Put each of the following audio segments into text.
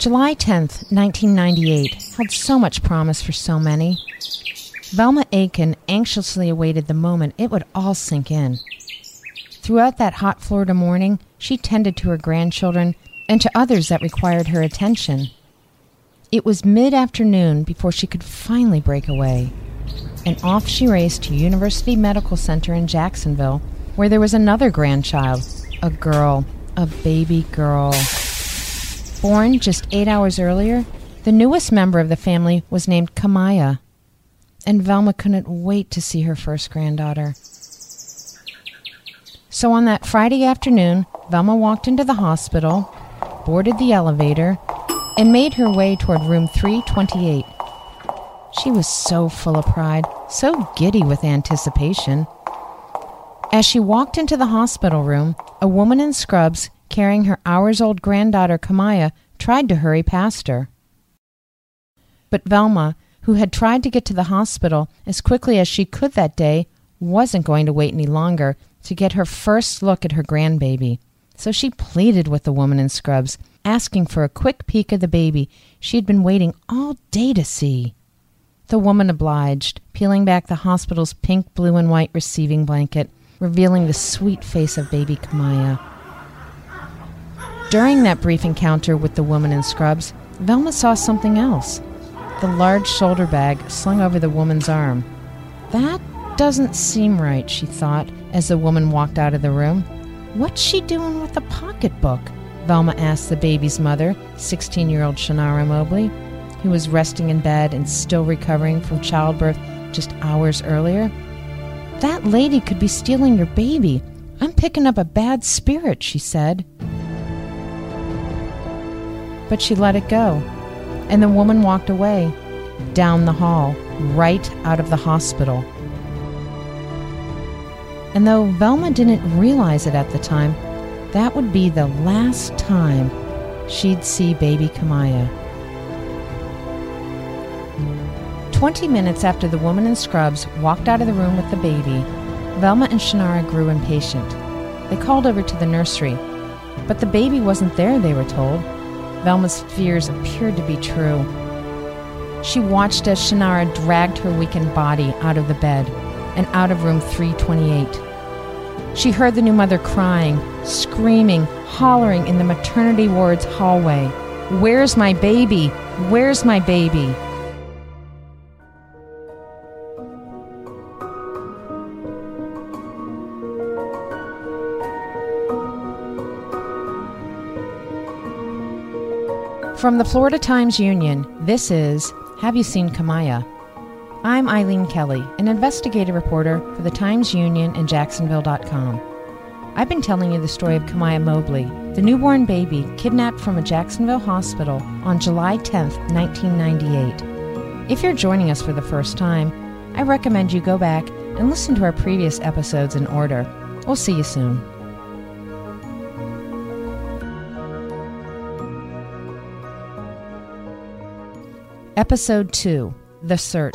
July 10th, 1998, held so much promise for so many. Velma Aiken anxiously awaited the moment it would all sink in. Throughout that hot Florida morning, she tended to her grandchildren and to others that required her attention. It was mid afternoon before she could finally break away, and off she raced to University Medical Center in Jacksonville, where there was another grandchild, a girl, a baby girl. Born just eight hours earlier, the newest member of the family was named Kamiyah, and Velma couldn't wait to see her first granddaughter. So on that Friday afternoon, Velma walked into the hospital, boarded the elevator, and made her way toward room 328. She was so full of pride, so giddy with anticipation. As she walked into the hospital room, a woman in scrubs carrying her hours old granddaughter Kamiyah tried to hurry past her. But Velma, who had tried to get to the hospital as quickly as she could that day, wasn't going to wait any longer to get her first look at her grandbaby. So she pleaded with the woman in scrubs, asking for a quick peek of the baby she had been waiting all day to see. The woman obliged, peeling back the hospital's pink, blue, and white receiving blanket, revealing the sweet face of baby Kamiyah. During that brief encounter with the woman in scrubs, Velma saw something else the large shoulder bag slung over the woman's arm. That doesn't seem right, she thought as the woman walked out of the room. What's she doing with the pocketbook? Velma asked the baby's mother, 16 year old Shanara Mobley, who was resting in bed and still recovering from childbirth just hours earlier. That lady could be stealing your baby. I'm picking up a bad spirit, she said. But she let it go, and the woman walked away, down the hall, right out of the hospital. And though Velma didn't realize it at the time, that would be the last time she'd see baby Kamiyah. Twenty minutes after the woman in scrubs walked out of the room with the baby, Velma and Shanara grew impatient. They called over to the nursery, but the baby wasn't there, they were told. Velma's fears appeared to be true. She watched as Shanara dragged her weakened body out of the bed and out of room 328. She heard the new mother crying, screaming, hollering in the maternity ward's hallway. Where's my baby? Where's my baby? From the Florida Times Union, this is Have You Seen Kamiyah? I'm Eileen Kelly, an investigative reporter for the Times Union and Jacksonville.com. I've been telling you the story of Kamiyah Mobley, the newborn baby kidnapped from a Jacksonville hospital on July 10, 1998. If you're joining us for the first time, I recommend you go back and listen to our previous episodes in order. We'll see you soon. Episode 2 The Search.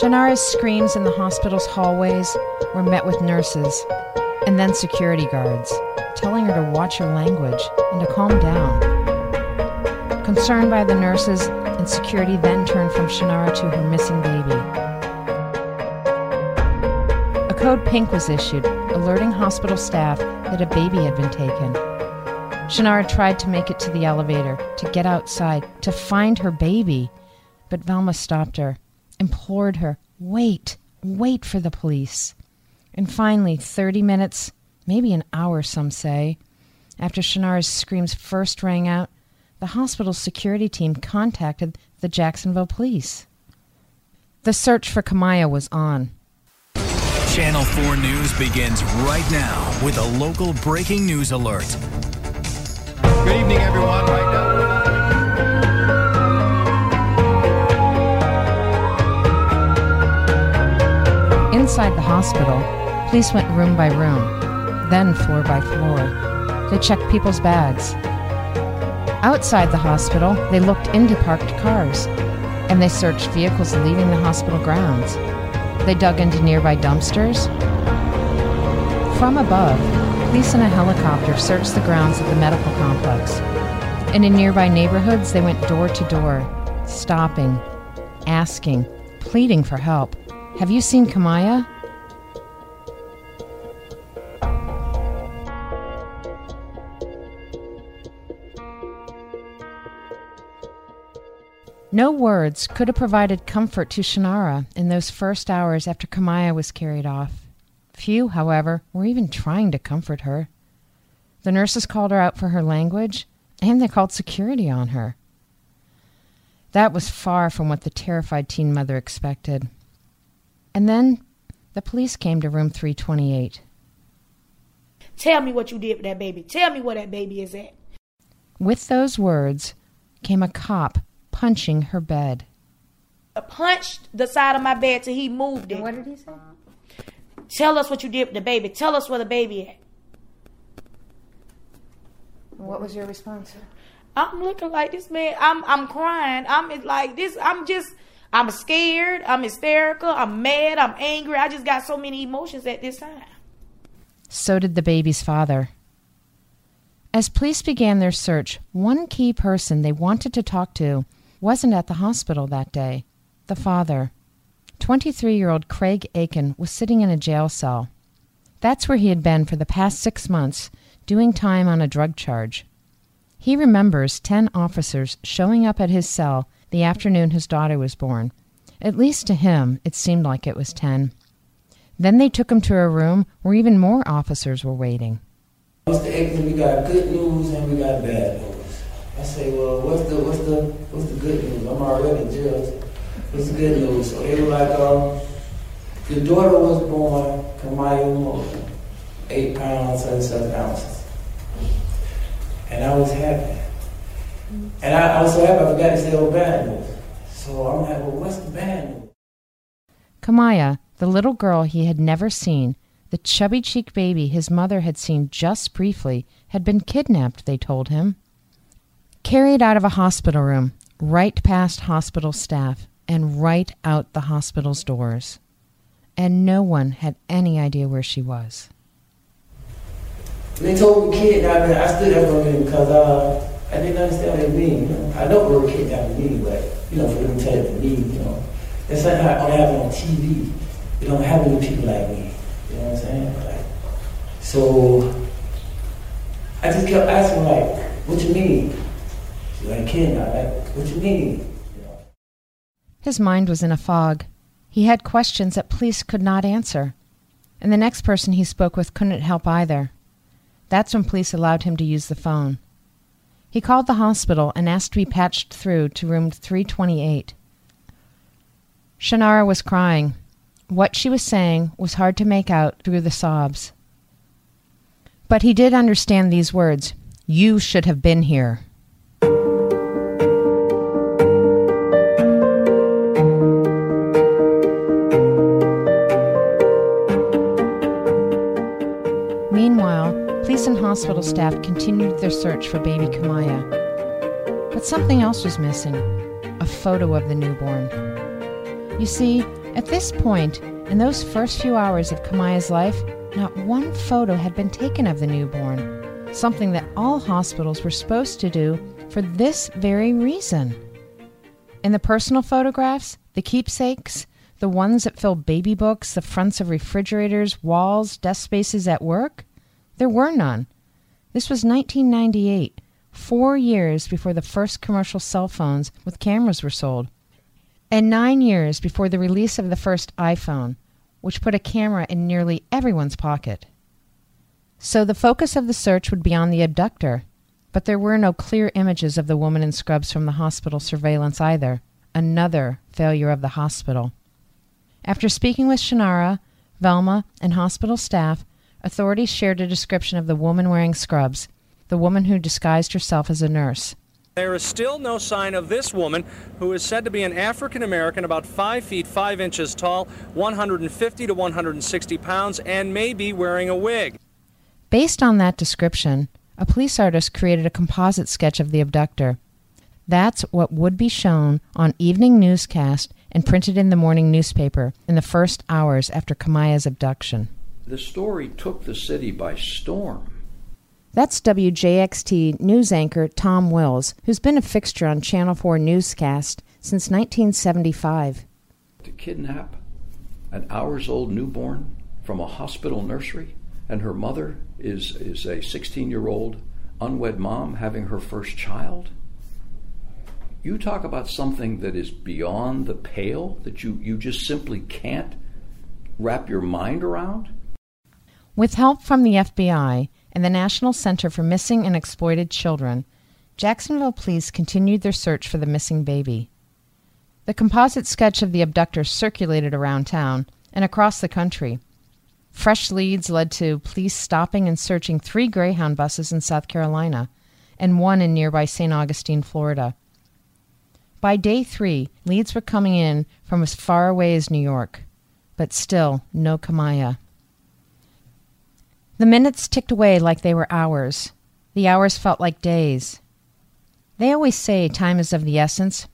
Shanara's screams in the hospital's hallways were met with nurses and then security guards, telling her to watch her language and to calm down. Concerned by the nurses, and security then turned from Shanara to her missing baby. Code pink was issued, alerting hospital staff that a baby had been taken. Shanara tried to make it to the elevator, to get outside, to find her baby, but Velma stopped her, implored her, wait, wait for the police. And finally, 30 minutes, maybe an hour, some say, after Shanara's screams first rang out, the hospital's security team contacted the Jacksonville police. The search for Kamiyah was on. Channel 4 News begins right now with a local breaking news alert. Good evening, everyone. Right now. Inside the hospital, police went room by room, then floor by floor. They checked people's bags. Outside the hospital, they looked into parked cars, and they searched vehicles leaving the hospital grounds. They dug into nearby dumpsters, From above, police in a helicopter searched the grounds of the medical complex. And in nearby neighborhoods, they went door to door, stopping, asking, pleading for help. Have you seen Kamiyah? No words could have provided comfort to Shanara in those first hours after Kamiyah was carried off. Few, however, were even trying to comfort her. The nurses called her out for her language, and they called security on her. That was far from what the terrified teen mother expected. And then the police came to room 328. Tell me what you did with that baby. Tell me where that baby is at. With those words came a cop punching her bed. I punched the side of my bed till he moved it. What did he say? Tell us what you did with the baby. Tell us where the baby at. What was your response? I'm looking like this man. I'm I'm crying. I'm like this. I'm just. I'm scared. I'm hysterical. I'm mad. I'm angry. I just got so many emotions at this time. So did the baby's father. As police began their search, one key person they wanted to talk to wasn't at the hospital that day the father. 23 year old Craig Aiken was sitting in a jail cell. That's where he had been for the past six months, doing time on a drug charge. He remembers 10 officers showing up at his cell the afternoon his daughter was born. At least to him, it seemed like it was 10. Then they took him to a room where even more officers were waiting. Mr. Aiken, we got good news and we got bad news. I say, well, what's the what's the what's the good news? I'm already in jail. What's the good news? So they were like, um, your daughter was born, Kamiyah Morgan, eight pounds, 37 ounces. And I was happy. And I, I was so happy I forgot to say oh bad news. So I'm like, well, what's the bad news? Kamiyah, the little girl he had never seen, the chubby cheeked baby his mother had seen just briefly, had been kidnapped, they told him. Carried out of a hospital room, right past hospital staff, and right out the hospital's doors. And no one had any idea where she was. They told me kidnapping, I stood up for them because uh, I didn't understand what it mean. You know? I know what kidnapping mean, but you know, for them to tell it to me, you know, that's something I only have it on TV. You don't have any people like me. You know what I'm saying? Like, so I just kept asking, like, what you mean? She's like, kidnap, like, what you mean? His mind was in a fog. He had questions that police could not answer. And the next person he spoke with couldn't help either. That's when police allowed him to use the phone. He called the hospital and asked to be patched through to room 328. Shanara was crying. What she was saying was hard to make out through the sobs. But he did understand these words You should have been here. Police and hospital staff continued their search for baby Kamiyah. But something else was missing a photo of the newborn. You see, at this point, in those first few hours of Kamiyah's life, not one photo had been taken of the newborn, something that all hospitals were supposed to do for this very reason. In the personal photographs, the keepsakes, the ones that fill baby books, the fronts of refrigerators, walls, desk spaces at work, there were none. This was 1998, four years before the first commercial cell phones with cameras were sold, and nine years before the release of the first iPhone, which put a camera in nearly everyone's pocket. So the focus of the search would be on the abductor, but there were no clear images of the woman in scrubs from the hospital surveillance either. Another failure of the hospital. After speaking with Shanara, Velma, and hospital staff, authorities shared a description of the woman wearing scrubs, the woman who disguised herself as a nurse. There is still no sign of this woman, who is said to be an African American, about 5 feet 5 inches tall, 150 to 160 pounds, and may be wearing a wig. Based on that description, a police artist created a composite sketch of the abductor. That's what would be shown on evening newscast and printed in the morning newspaper in the first hours after Kamiyah's abduction. The story took the city by storm. That's WJXT news anchor Tom Wills, who's been a fixture on Channel 4 newscast since 1975. To kidnap an hours old newborn from a hospital nursery, and her mother is, is a 16 year old unwed mom having her first child. You talk about something that is beyond the pale, that you, you just simply can't wrap your mind around. With help from the FBI and the National Center for Missing and Exploited Children, Jacksonville police continued their search for the missing baby. The composite sketch of the abductor circulated around town and across the country. Fresh leads led to police stopping and searching three Greyhound buses in South Carolina and one in nearby St. Augustine, Florida. By day three, leads were coming in from as far away as New York, but still no Kamiyah. The minutes ticked away like they were hours. The hours felt like days. They always say time is of the essence,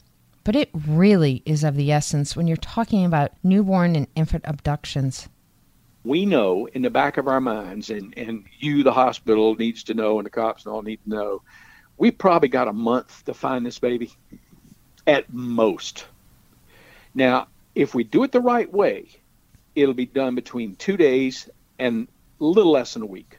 but it really is of the essence when you're talking about newborn and infant abductions. We know in the back of our minds, and, and you, the hospital, needs to know, and the cops all need to know, we probably got a month to find this baby at most. Now, if we do it the right way, it'll be done between two days and a little less than a week.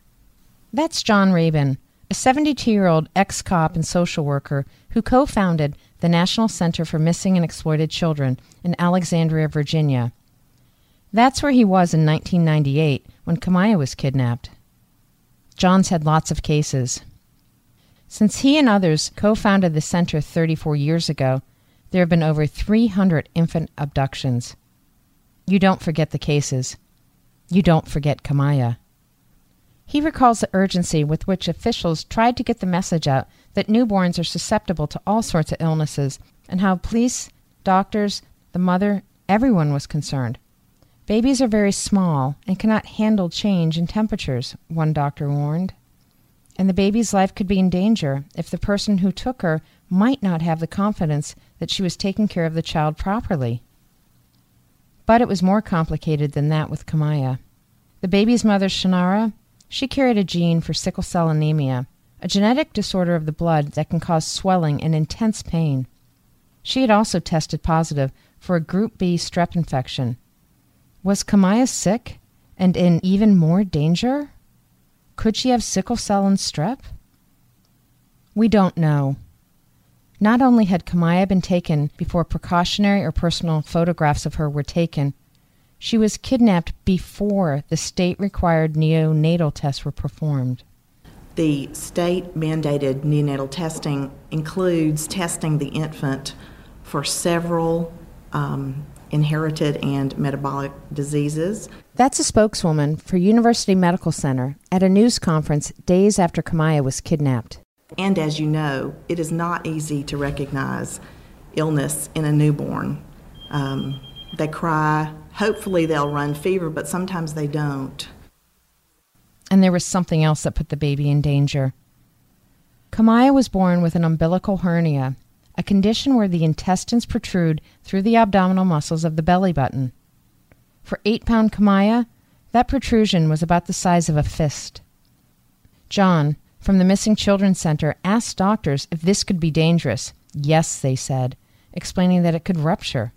That's John Rabun, a 72 year old ex cop and social worker who co founded the National Center for Missing and Exploited Children in Alexandria, Virginia. That's where he was in 1998 when Kamiyah was kidnapped. John's had lots of cases. Since he and others co founded the center 34 years ago, there have been over 300 infant abductions. You don't forget the cases. You don't forget Kamiyah. He recalls the urgency with which officials tried to get the message out that newborns are susceptible to all sorts of illnesses and how police, doctors, the mother, everyone was concerned. Babies are very small and cannot handle change in temperatures, one doctor warned. And the baby's life could be in danger if the person who took her might not have the confidence that she was taking care of the child properly. But it was more complicated than that with Kamiyah. The baby's mother, Shanara, she carried a gene for sickle cell anemia, a genetic disorder of the blood that can cause swelling and intense pain. She had also tested positive for a group B strep infection. Was Kamiyah sick and in even more danger? Could she have sickle cell and strep? We don't know. Not only had Kamiyah been taken before precautionary or personal photographs of her were taken, she was kidnapped before the state required neonatal tests were performed. The state mandated neonatal testing includes testing the infant for several um, inherited and metabolic diseases. That's a spokeswoman for University Medical Center at a news conference days after Kamiyah was kidnapped. And as you know, it is not easy to recognize illness in a newborn. Um, they cry, hopefully, they'll run fever, but sometimes they don't. And there was something else that put the baby in danger. Kamiyah was born with an umbilical hernia, a condition where the intestines protrude through the abdominal muscles of the belly button. For eight pound Kamiyah, that protrusion was about the size of a fist. John, from the Missing Children Center, asked doctors if this could be dangerous. Yes, they said, explaining that it could rupture.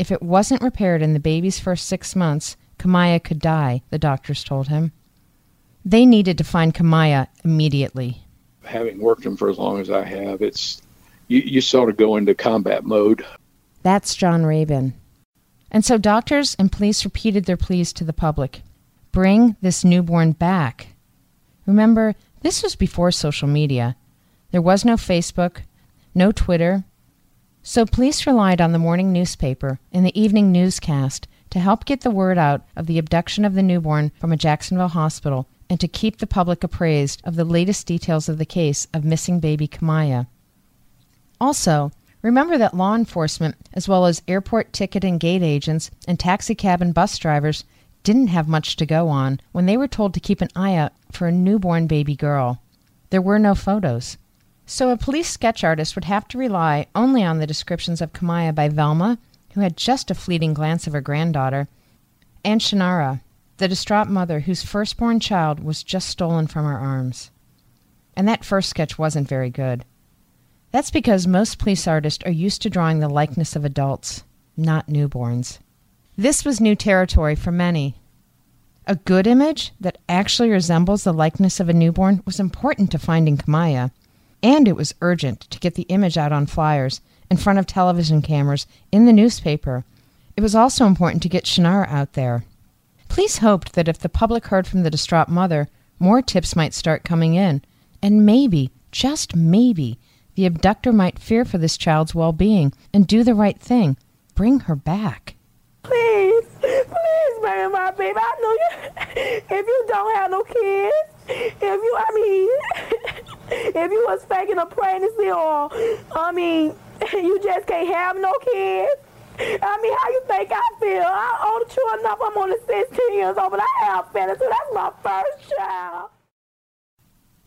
If it wasn't repaired in the baby's first six months, Kamiyah could die, the doctors told him. They needed to find Kamiyah immediately. Having worked him for as long as I have, it's you, you sort of go into combat mode. That's John Rabun. And so doctors and police repeated their pleas to the public bring this newborn back. Remember, this was before social media. There was no Facebook, no Twitter, so police relied on the morning newspaper and the evening newscast to help get the word out of the abduction of the newborn from a Jacksonville hospital and to keep the public appraised of the latest details of the case of missing baby Kamiyah. Also, remember that law enforcement, as well as airport ticket and gate agents and taxicab and bus drivers, didn't have much to go on when they were told to keep an eye out for a newborn baby girl. There were no photos. So a police sketch artist would have to rely only on the descriptions of Kamiyah by Velma, who had just a fleeting glance of her granddaughter, and Shanara. the distraught mother whose firstborn child was just stolen from her arms. And that first sketch wasn't very good. That's because most police artists are used to drawing the likeness of adults, not newborns. This was new territory for many. A good image that actually resembles the likeness of a newborn was important to finding Kamiyah, and it was urgent to get the image out on flyers, in front of television cameras, in the newspaper. It was also important to get Shanara out there. Police hoped that if the public heard from the distraught mother, more tips might start coming in, and maybe, just maybe, the abductor might fear for this child's well being and do the right thing bring her back. Please, please bring my baby. I know you. If you don't have no kids, if you, I mean, if you was faking a pregnancy or, I mean, you just can't have no kids. I mean, how you think I feel? I own true enough. I'm only 16 years old, but I have feelings. So that's my first child.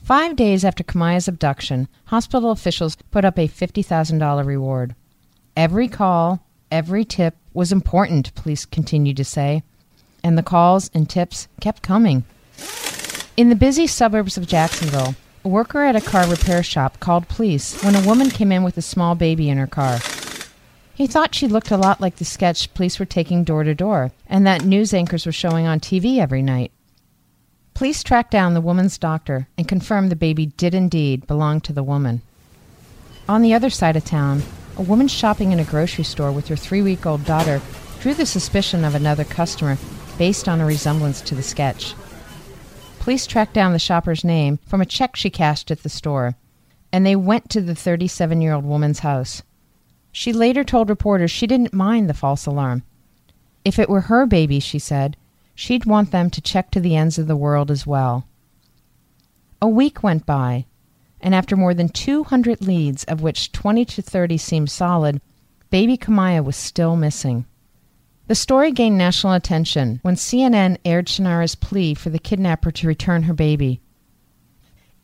Five days after Kamiyah's abduction, hospital officials put up a $50,000 reward. Every call, every tip was important, police continued to say, and the calls and tips kept coming. In the busy suburbs of Jacksonville, a worker at a car repair shop called police when a woman came in with a small baby in her car. He thought she looked a lot like the sketch police were taking door to door and that news anchors were showing on TV every night. Police tracked down the woman's doctor and confirmed the baby did indeed belong to the woman. On the other side of town, a woman shopping in a grocery store with her three week old daughter drew the suspicion of another customer based on a resemblance to the sketch. Police tracked down the shopper's name from a check she cashed at the store, and they went to the 37 year old woman's house. She later told reporters she didn't mind the false alarm. If it were her baby, she said, she'd want them to check to the ends of the world as well. A week went by, and after more than 200 leads, of which 20 to 30 seemed solid, baby Kamiyah was still missing. The story gained national attention when CNN aired Shanara's plea for the kidnapper to return her baby.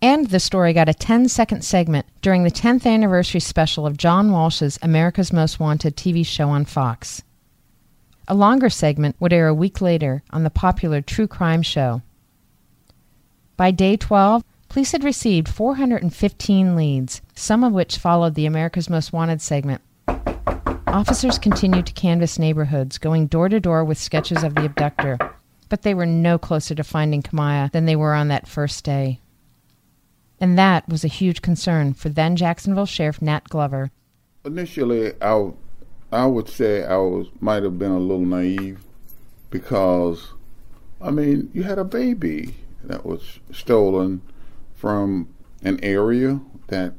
And the story got a 10 second segment during the 10th anniversary special of John Walsh's America's Most Wanted TV show on Fox. A longer segment would air a week later on the popular true crime show. By day 12, police had received 415 leads, some of which followed the America's Most Wanted segment. Officers continued to canvass neighborhoods, going door to door with sketches of the abductor, but they were no closer to finding Kamiyah than they were on that first day. And that was a huge concern for then Jacksonville Sheriff Nat Glover. Initially, I, I would say I was might have been a little naive because, I mean, you had a baby that was stolen from an area that,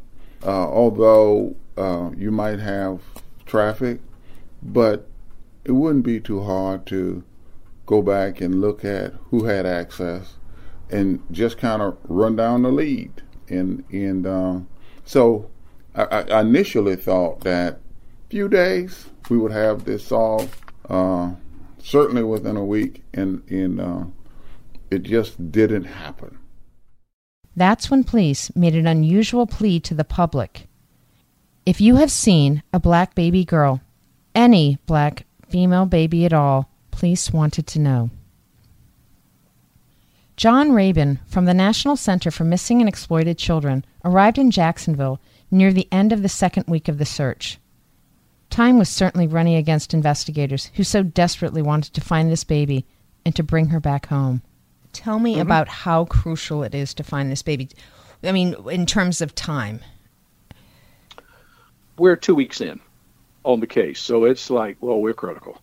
uh, although uh, you might have traffic, but it wouldn't be too hard to go back and look at who had access and just kind of run down the lead and and uh, so I, I, initially thought that few days we would have this solved. Uh, certainly within a week, and and uh, it just didn't happen. That's when police made an unusual plea to the public. If you have seen a black baby girl, any black female baby at all, police wanted to know. John Rabun from the National Center for Missing and Exploited Children arrived in Jacksonville near the end of the second week of the search. Time was certainly running against investigators who so desperately wanted to find this baby and to bring her back home. Tell me Mhm. about how crucial it is to find this baby. I mean, in terms of time. We're two weeks in on the case, so it's like, well, we're critical.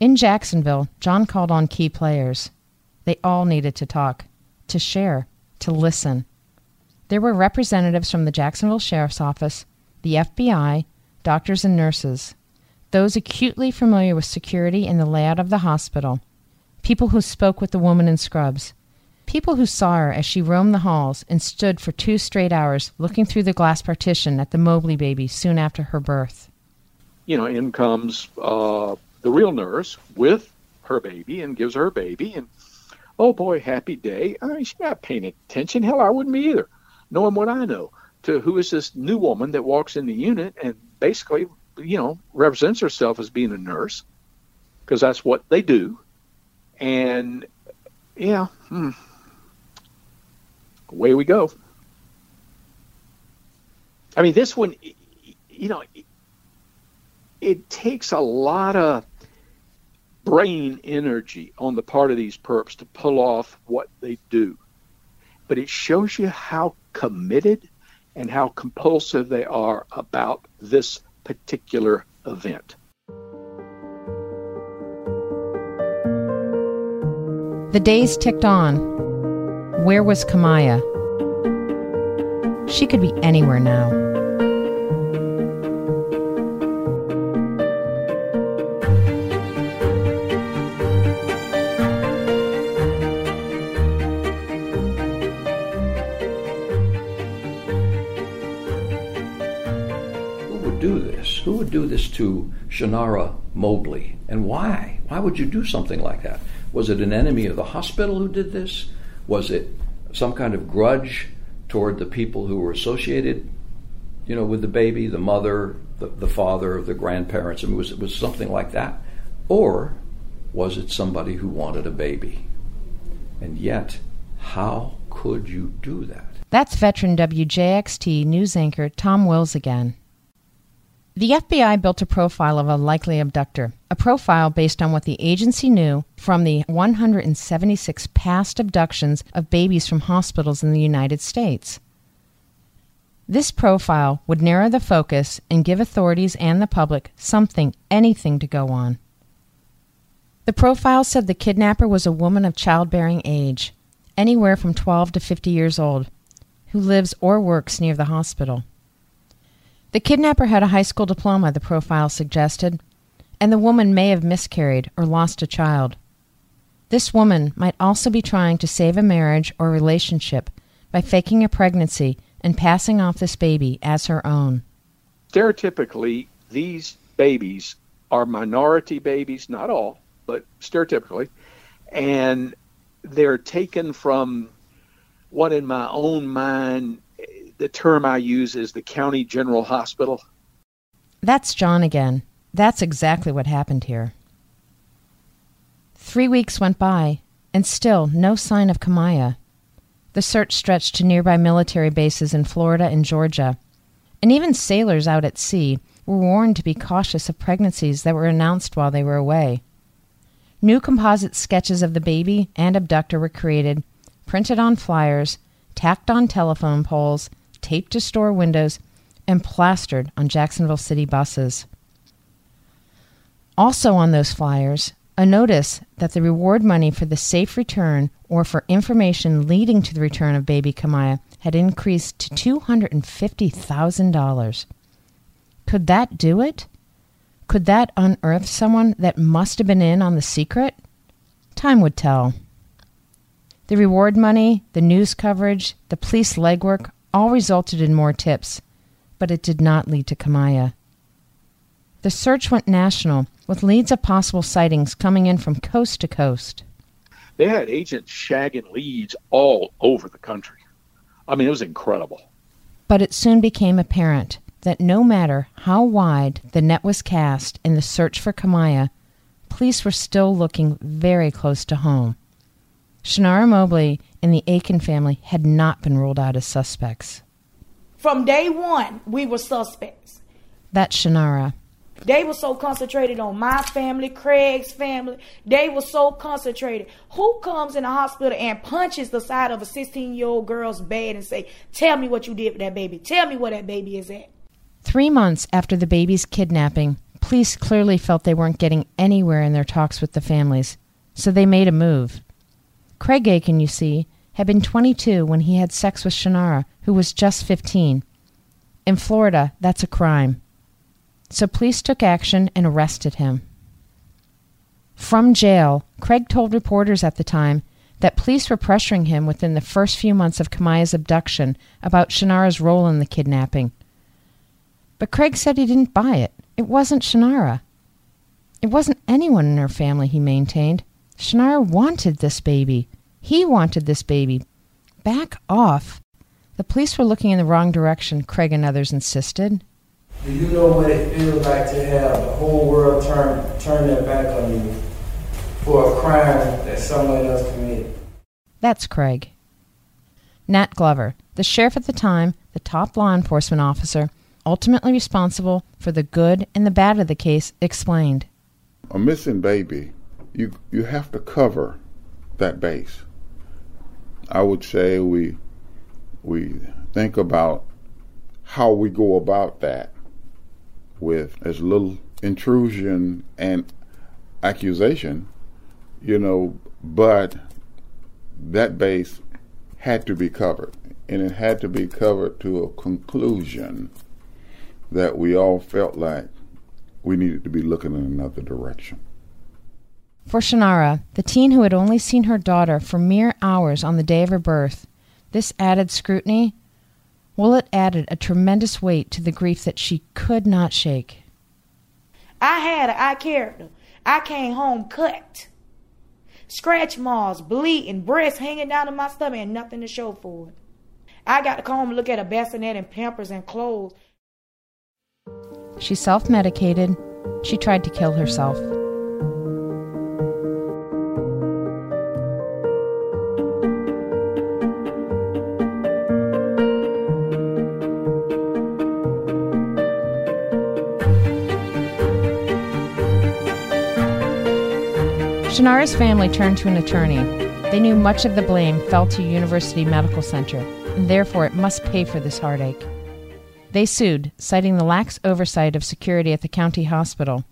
In Jacksonville, John called on key players. They all needed to talk, to share, to listen. There were representatives from the Jacksonville Sheriff's Office, the FBI, doctors and nurses, those acutely familiar with security and the layout of the hospital, people who spoke with the woman in scrubs, people who saw her as she roamed the halls and stood for two straight hours looking through the glass partition at the Mobley baby soon after her birth. You know, in comes uh, the real nurse with her baby and gives her baby, and oh boy, happy day. I mean, she's not paying attention. Hell, I wouldn't be either, knowing what I know. To who is this new woman that walks in the unit and basically, you know, represents herself as being a nurse, because that's what they do. And yeah, hmm. Away we go. I mean, this one, you know, it takes a lot of brain energy on the part of these perps to pull off what they do. But it shows you how committed and how compulsive they are about this particular event. The days ticked on. Where was Kamiyah? She could be anywhere now. Who would do this Who would do this to Shanara Mobley? And why? Why would you do something like that? Was it an enemy of the hospital who did this? Was it some kind of grudge toward the people who were associated, you know, with the baby, the mother, the, the father, the grandparents? I mean, was it was something like that? Or was it somebody who wanted a baby? And yet, how could you do that? That's veteran WJXT news anchor Tom Wills again. The FBI built a profile of a likely abductor, a profile based on what the agency knew from the 176 past abductions of babies from hospitals in the United States. This profile would narrow the focus and give authorities and the public something, anything to go on. The profile said the kidnapper was a woman of childbearing age, anywhere from 12 to 50 years old, who lives or works near the hospital. The kidnapper had a high school diploma, the profile suggested, and the woman may have miscarried or lost a child. This woman might also be trying to save a marriage or relationship by faking a pregnancy and passing off this baby as her own. Stereotypically, these babies are minority babies, not all, but stereotypically, and they're taken from what in my own mind the term I use is the county general hospital. That's John again. That's exactly what happened here. Three weeks went by, and still no sign of Kamiyah. The search stretched to nearby military bases in Florida and Georgia, and even sailors out at sea were warned to be cautious of pregnancies that were announced while they were away. New composite sketches of the baby and abductor were created, printed on flyers, tacked on telephone poles, taped to store windows, and plastered on Jacksonville City buses. Also on those flyers, a notice that the reward money for the safe return or for information leading to the return of baby Kamiyah had increased to $250,000. Could that do it? Could that unearth someone that must have been in on the secret? Time would tell. The reward money, the news coverage, the police legwork all resulted in more tips, but it did not lead to Kamiyah. The search went national, with leads of possible sightings coming in from coast to coast. They had agents shagging leads all over the country. I mean, it was incredible. But it soon became apparent that no matter how wide the net was cast in the search for Kamiyah, police were still looking very close to home. Shanara Mobley and the Aiken family had not been ruled out as suspects. From day one, we were suspects. That's Shanara. They were so concentrated on my family, Craig's family. They were so concentrated. Who comes in the hospital and punches the side of a 16 year old girl's bed and say, Tell me what you did with that baby. Tell me where that baby is at. Three months after the baby's kidnapping, police clearly felt they weren't getting anywhere in their talks with the families, so they made a move. Craig Aiken, you see, had been 22 when he had sex with Shanara, who was just 15. In Florida, that's a crime. So police took action and arrested him. From jail, Craig told reporters at the time that police were pressuring him within the first few months of Kamiyah's abduction about Shanara's role in the kidnapping. But Craig said he didn't buy it. It wasn't Shanara. It wasn't anyone in her family, he maintained. Shanara wanted this baby. He wanted this baby. Back off. The police were looking in the wrong direction, Craig and others insisted. Do you know what it feels like to have the whole world turn turn their back on you for a crime that that someone else committed. That's Craig. Nat Glover, the sheriff at the time, the top law enforcement officer, ultimately responsible for the good and the bad of the case, explained. A missing baby, you you have to cover that base. I would say we we think about how we go about that with as little intrusion and accusation, you know, but that base had to be covered. And it had to be covered to a conclusion that we all felt like we needed to be looking in another direction. For Shanara, the teen who had only seen her daughter for mere hours on the day of her birth, this added scrutiny, well, it added a tremendous weight to the grief that she could not shake. I had an eye character. I came home cut. Scratch marks, bleeding, breast hanging down to my stomach, and nothing to show for it. I got to come home and look at a bassinet and pampers and clothes. She self medicated. She tried to kill herself. Shanara's family turned to an attorney. They knew much of the blame fell to University Medical Center, and therefore it must pay for this heartache. They sued, citing the lax oversight of security at the county hospital.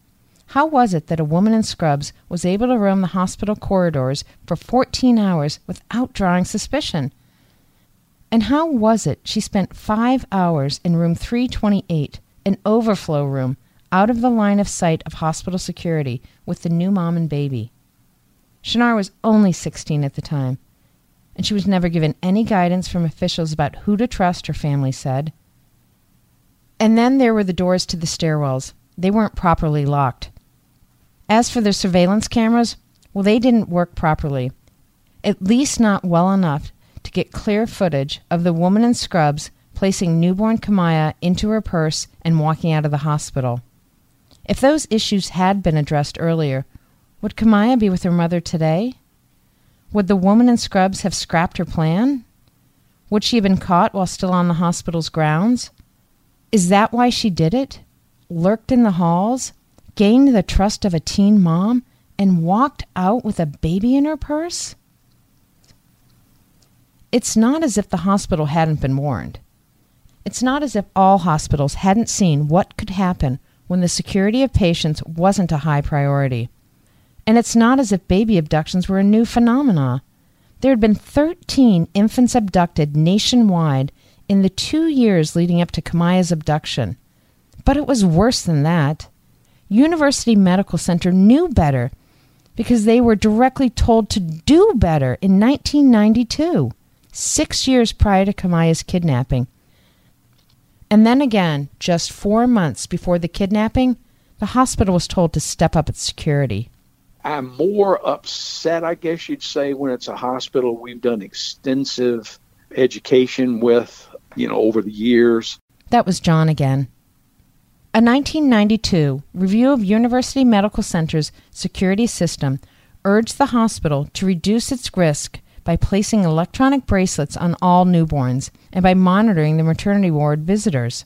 How was it that a woman in scrubs was able to roam the hospital corridors for 14 hours without drawing suspicion? And how was it she spent five hours in room 328, an overflow room, out of the line of sight of hospital security with the new mom and baby? Shanara was only 16 at the time, and she was never given any guidance from officials about who to trust, her family said. And then there were the doors to the stairwells. They weren't properly locked. As for the surveillance cameras, well, they didn't work properly. At least not well enough to get clear footage of the woman in scrubs placing newborn Kamaya into her purse and walking out of the hospital. If those issues had been addressed earlier, would Kamiyah be with her mother today? Would the woman in scrubs have scrapped her plan? Would she have been caught while still on the hospital's grounds? Is that why she did it? Lurked in the halls, gained the trust of a teen mom, and walked out with a baby in her purse? It's not as if the hospital hadn't been warned. It's not as if all hospitals hadn't seen what could happen when the security of patients wasn't a high priority. And it's not as if baby abductions were a new phenomena. There had been 13 infants abducted nationwide in the two years leading up to Kamiyah's abduction. But it was worse than that. University Medical Center knew better because they were directly told to do better in 1992, six years prior to Kamiyah's kidnapping. And then again, just four months before the kidnapping, the hospital was told to step up its security. I'm more upset, I guess you'd say, when it's a hospital we've done extensive education with, you know, over the years. That was John again. A 1992 review of University Medical Center's security system urged the hospital to reduce its risk by placing electronic bracelets on all newborns and by monitoring the maternity ward visitors.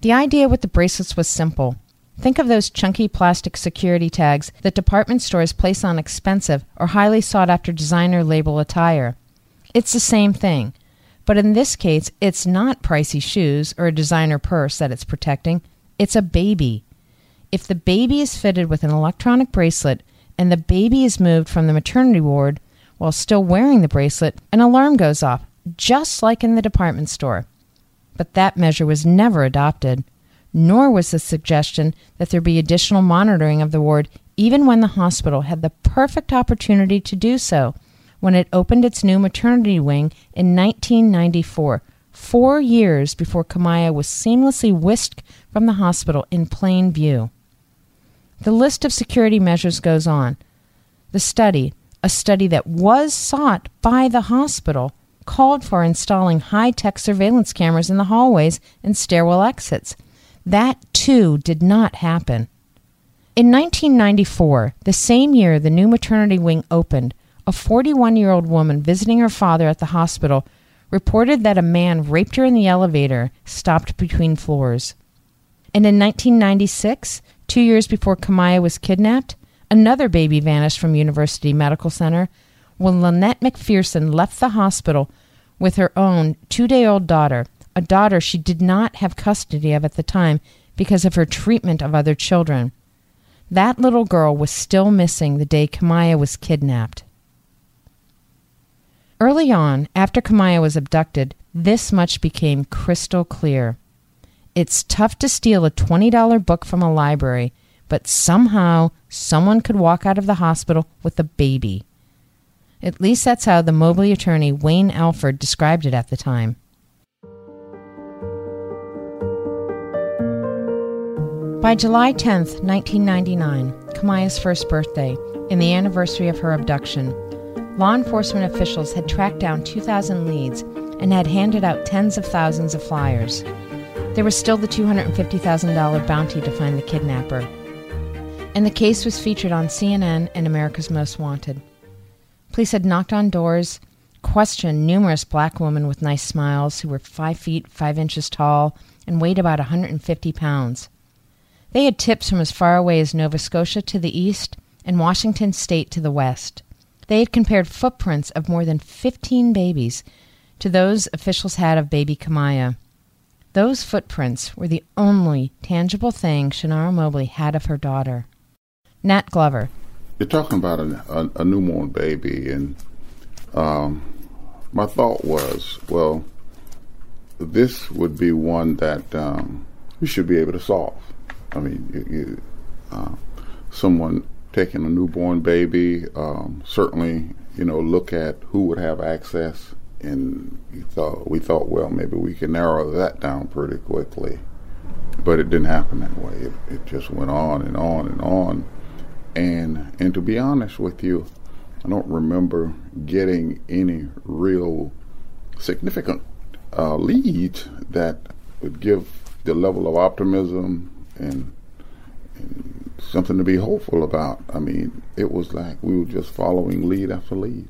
The idea with the bracelets was simple. Think of those chunky plastic security tags that department stores place on expensive or highly sought after designer label attire. It's the same thing, but in this case, it's not pricey shoes or a designer purse that it's protecting, it's a baby. If the baby is fitted with an electronic bracelet and the baby is moved from the maternity ward while still wearing the bracelet, an alarm goes off, just like in the department store. But that measure was never adopted nor was the suggestion that there be additional monitoring of the ward even when the hospital had the perfect opportunity to do so when it opened its new maternity wing in 1994, four years before Kamiyah was seamlessly whisked from the hospital in plain view. The list of security measures goes on. The study, a study that was sought by the hospital, called for installing high tech surveillance cameras in the hallways and stairwell exits that too did not happen. In 1994, the same year the new maternity wing opened, a 41 year old woman visiting her father at the hospital reported that a man raped her in the elevator stopped between floors. And in 1996, two years before Kamiyah was kidnapped, another baby vanished from University Medical Center when Lynette McPherson left the hospital with her own two day old daughter, a daughter she did not have custody of at the time because of her treatment of other children. That little girl was still missing the day Kamiyah was kidnapped. Early on, after Kamiyah was abducted, this much became crystal clear. It's tough to steal a $20 book from a library, but somehow someone could walk out of the hospital with a baby. At least that's how the Mobley attorney Wayne Alford described it at the time. By July 10, 1999, Kamiyah's first birthday, and the anniversary of her abduction, law enforcement officials had tracked down 2,000 leads and had handed out tens of thousands of flyers. There was still the $250,000 bounty to find the kidnapper. And the case was featured on CNN and America's Most Wanted. Police had knocked on doors, questioned numerous black women with nice smiles who were 5 feet 5 inches tall and weighed about 150 pounds. They had tips from as far away as Nova Scotia to the east and Washington state to the west. They had compared footprints of more than 15 babies to those officials had of baby Kamiyah. Those footprints were the only tangible thing Shanara Mobley had of her daughter. Nat Glover. You're talking about a, a, a newborn baby, and um, my thought was, well, this would be one that um, we should be able to solve. I mean, you, you, uh, someone taking a newborn baby, um, certainly, you know, look at who would have access, and thought we thought, well, maybe we can narrow that down pretty quickly, but it didn't happen that way. It, it just went on and on and on, and and to be honest with you, I don't remember getting any real significant uh, leads that would give the level of optimism and, and something to be hopeful about. I mean, it was like we were just following lead after lead.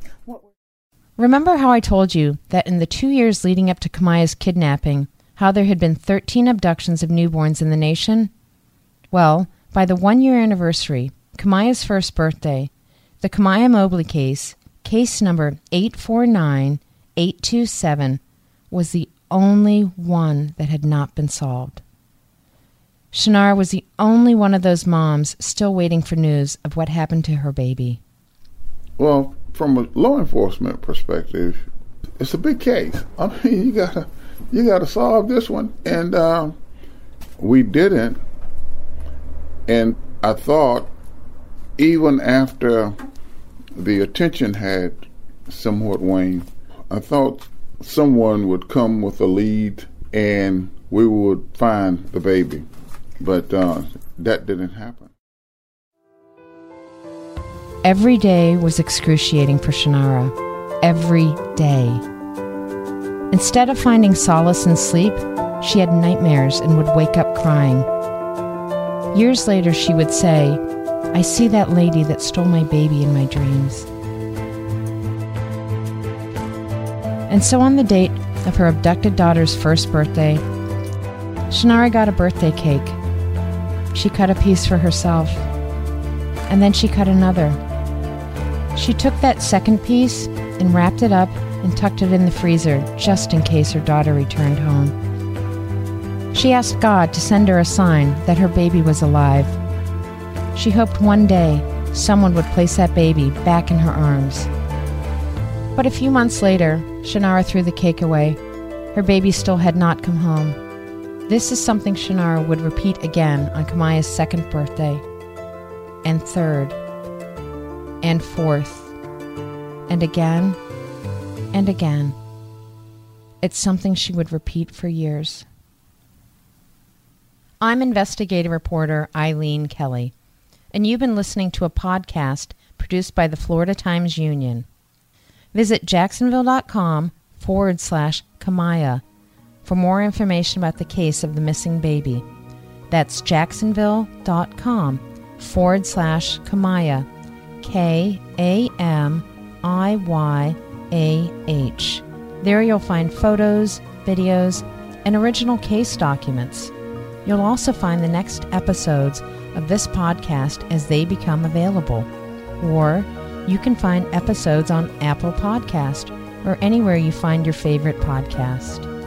Remember how I told you that in the two years leading up to Kamiyah's kidnapping, how there had been 13 abductions of newborns in the nation? Well, by the one year anniversary, Kamiyah's first birthday, the Kamiyah Mobley case, case number 849827, was the only one that had not been solved. Shanara was the only one of those moms still waiting for news of what happened to her baby. Well, from a law enforcement perspective, it's a big case. I mean, you gotta you gotta solve this one, and uh, we didn't. And I thought, even after the attention had somewhat waned, I thought someone would come with a lead, and we would find the baby. But uh, that didn't happen. Every day was excruciating for Shanara. Every day. Instead of finding solace in sleep, she had nightmares and would wake up crying. Years later, she would say, I see that lady that stole my baby in my dreams. And so, on the date of her abducted daughter's first birthday, Shanara got a birthday cake she cut a piece for herself, and then she cut another. She took that second piece and wrapped it up and tucked it in the freezer just in case her daughter returned home. She asked God to send her a sign that her baby was alive. She hoped one day someone would place that baby back in her arms. But a few months later, Shanara threw the cake away. Her baby still had not come home. This is something Shanara would repeat again on Kamiyah's second birthday, and third, and fourth, and again, and again. It's something she would repeat for years. I'm investigative reporter Eileen Kelly, and you've been listening to a podcast produced by the Florida Times Union. Visit jacksonville.com forward slash Kamiyah for more information about the case of the missing baby. That's jacksonville.com forward slash Kamiyah, K A M I Y A H. There you'll find photos, videos, and original case documents. You'll also find the next episodes of this podcast as they become available. Or you can find episodes on Apple Podcast or anywhere you find your favorite podcast.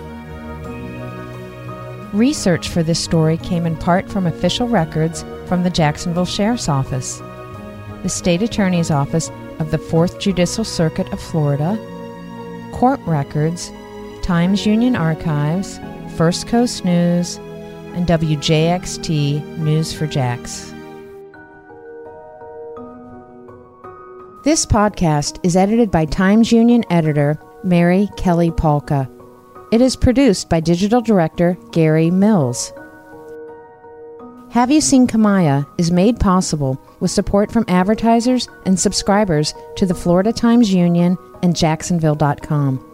Research for this story came in part from official records from the Jacksonville Sheriff's Office, the State Attorney's Office of the 4th Judicial Circuit of Florida, court records, Times Union Archives, First Coast News, and WJXT News for Jax. This podcast is edited by Times Union editor Mary Kelli Palka. It is produced by digital director Gary Mills. Have You Seen Kamiyah is made possible with support from advertisers and subscribers to the Florida Times Union and Jacksonville.com.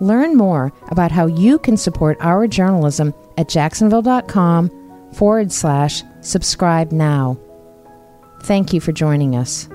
Learn more about how you can support our journalism at Jacksonville.com forward slash subscribe now. Thank you for joining us.